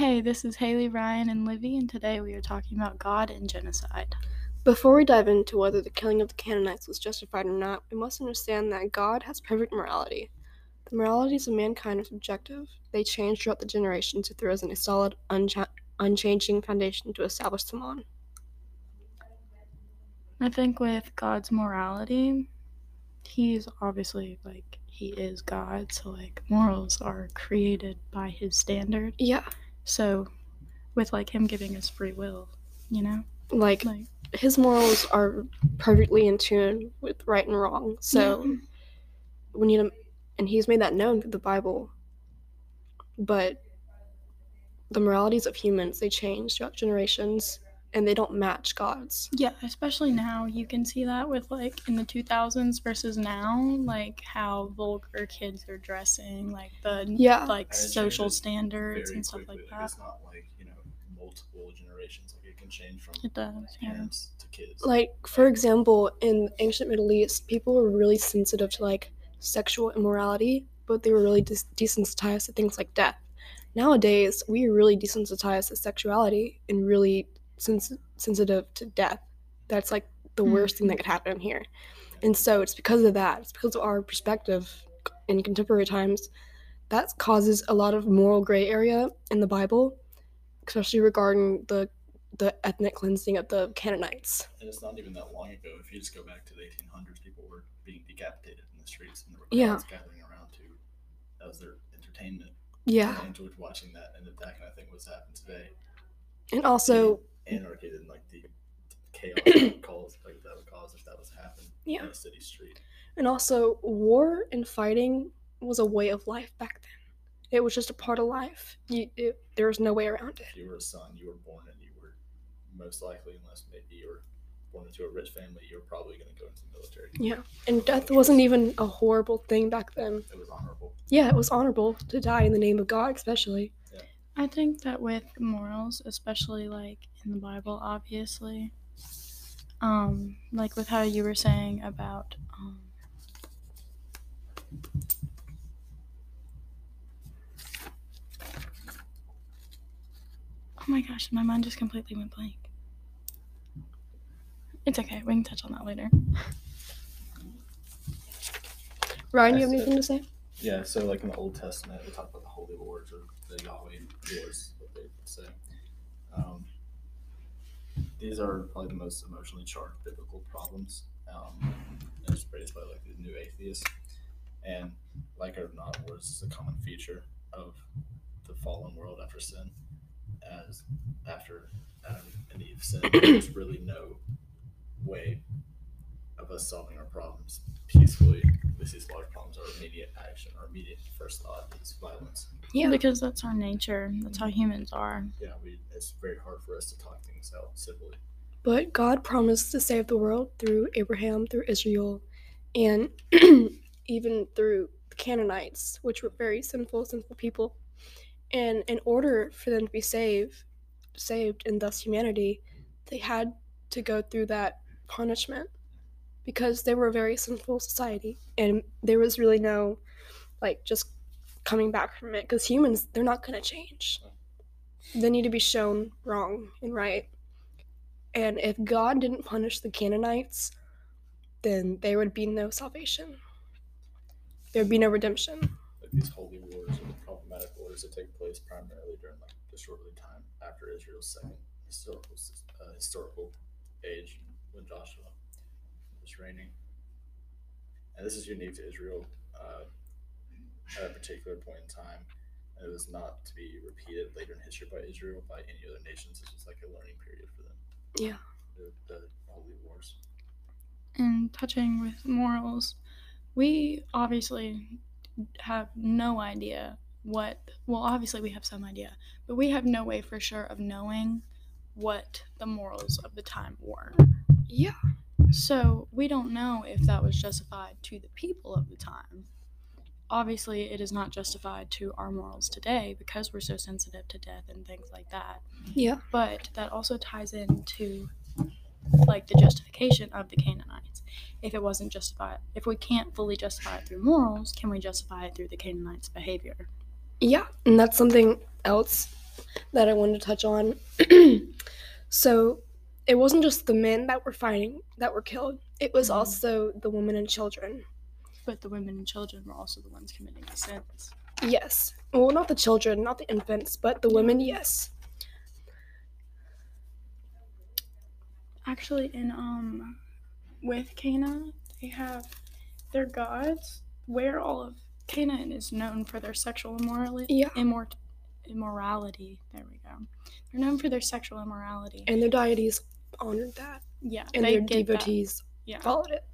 Hey, this is Haley, Ryan, and Livy, and today we are talking about God and genocide. Before we dive into whether the killing of the Canaanites was justified or not, we must understand that God has perfect morality. The moralities of mankind are subjective. They change throughout the generations if there isn't a solid, uncha- unchanging foundation to establish them on. I think with God's morality, He's obviously like He is God, so like morals are created by His standard. Yeah, So, with like Him giving us free will, you know, like like his morals are perfectly in tune with right and wrong. So we need him, and he's made that known through the Bible. But the moralities of humans they change throughout generations, and they don't match God's. Yeah, especially now you can see that with like in the 2000s versus now, like how vulgar kids are dressing, like the Yeah, like social standards and stuff quickly. like that. It's not like you know multiple generations. Like it can change from It does, yeah. parents to kids. like for example, in ancient Middle East, people were really sensitive to like sexual immorality, but they were really des- desensitized to things like death. Nowadays, we are really desensitized to sexuality and really sens- sensitive to death. That's like the hmm. worst thing that could happen here. And so it's because of that, it's because of our perspective in contemporary times that causes a lot of moral gray area in the Bible, especially regarding the the ethnic cleansing of the Canaanites. and it's not even that long ago. If you just go back to the 1800s, people were being decapitated in the streets, and there were Yeah. crowds gathering around to. That was their entertainment. Yeah. And I enjoyed watching that, and that kind of thing was happening today. And also, Anarchy and like the chaos that would like that would cause if that was happening happen Yeah. in a city street. and also war and fighting was a way of life back then. It was just a part of life. You, it, there was no way around it. If you were a son, you were born and you were most likely, unless maybe you were born into a rich family, you were probably going to go into the military. Yeah. And death wasn't even a horrible thing back then. It was honorable. Yeah, it was honorable to die in the name of God, especially. I think that with morals, especially like in the Bible, obviously, um, like with how you were saying about, um, oh my gosh, my mind just completely went blank. It's okay, we can touch on that later. Ryan, you have anything to say? Yeah, so like in the Old Testament, we talk about the holy wars or the Yahweh wars, what they say. Um, these are probably the most emotionally charged biblical problems. Um, raised by like the new atheists. And like or not, wars is a common feature of the fallen world after sin. As after Adam and Eve sinned, there's really no way of us solving our problems peacefully with these large problems. Our immediate action, our immediate first thought is violence. Yeah. Because that's our nature, that's how mhm. humans are. Yeah, we, it's very hard for us to talk things out civilly. But God promised to save the world through Abraham, through Israel, and even through the Canaanites, which were very sinful, sinful people. And in order for them to be saved, saved, and thus humanity, they had to go through that punishment because they were a very sinful society, and there was really no, like, just coming back from it. Because humans, they're not going to change. They need to be shown wrong and right. And if God didn't punish the Canaanites, then there would be no salvation. There would be no redemption. Like these holy wars or the problematic wars that take place primarily during like the shortly time after Israel's second historical uh, historical age when Joshua was reigning. And this is unique to Israel uh, at a particular point in time. And it was not to be repeated later in history by Israel by any other nations. It's was like a learning period for them. Yeah. The, the holy wars. And touching with morals, we obviously have no idea what, well, obviously we have some idea, but we have no way for sure of knowing what the morals of the time were. Yeah. So we don't know if that was justified to the people of the time. Obviously, it is not justified to our morals today because we're so sensitive to death and things like that. Yeah. But that also ties into like the justification of the Canaanites. If it wasn't justified, if we can't fully justify it through morals, can we justify it through the Canaanites' behavior? Yeah. And that's something else that I wanted to touch on. so it wasn't just the men that were fighting that were killed, it was Mhm. also the women and children. But the women and children were also the ones committing the sins. Yes. Well, not the children, not the infants, but the women, yes. Actually, in um, with Cana, they have their gods. Where all of Canaan is known for their sexual immorality. Yeah. Immort- immorality. There we go. They're known for their sexual immorality. And their deities honored that. yeah, And their that. devotees Yeah, followed it.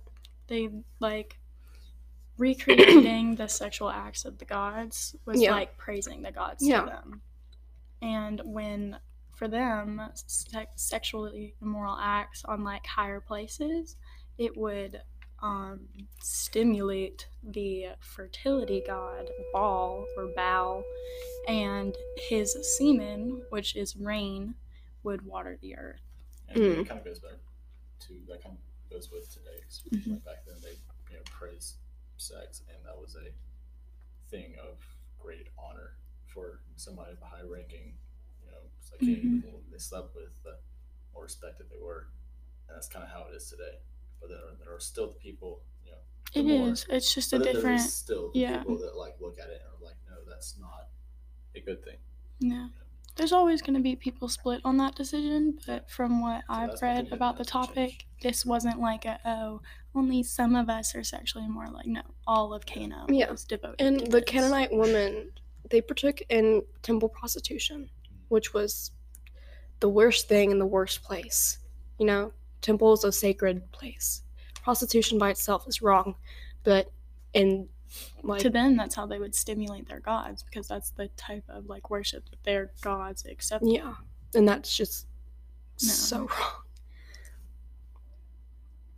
they like recreating the sexual acts of the gods was Yeah. like praising the gods Yeah. to them. And when for them se- sexually immoral acts on like higher places, it would um, stimulate the fertility god Baal or Baal, and his semen, which is rain, would water the earth. And Mm. it kind of goes back to that kind of goes with today. Mhm. Like back then, they you know praised sex, and that was a thing of great honor for somebody of a high ranking. You know, it's like hey, Mhm. the people they slept with, the more respected they were, and that's kind of how it is today. But there are, there are still the people, you know. It more- is. It's just a but there- there is different. still the yeah. people that like look at it and are like, no, that's not a good thing. Yeah. There's always going to be people split on that decision, but from what I've read they about the topic, changed. this wasn't like a, oh, only some of us are sexually more like, no, all of Cana Yeah. was devoted And to the this. Canaanite women, they partook in temple prostitution, which was the worst thing in the worst place. You know, temple is a sacred place. Prostitution by itself is wrong, but in like to them, that's how they would stimulate their gods because that's the type of like worship that their gods accept. yeah, and that's just No. so wrong.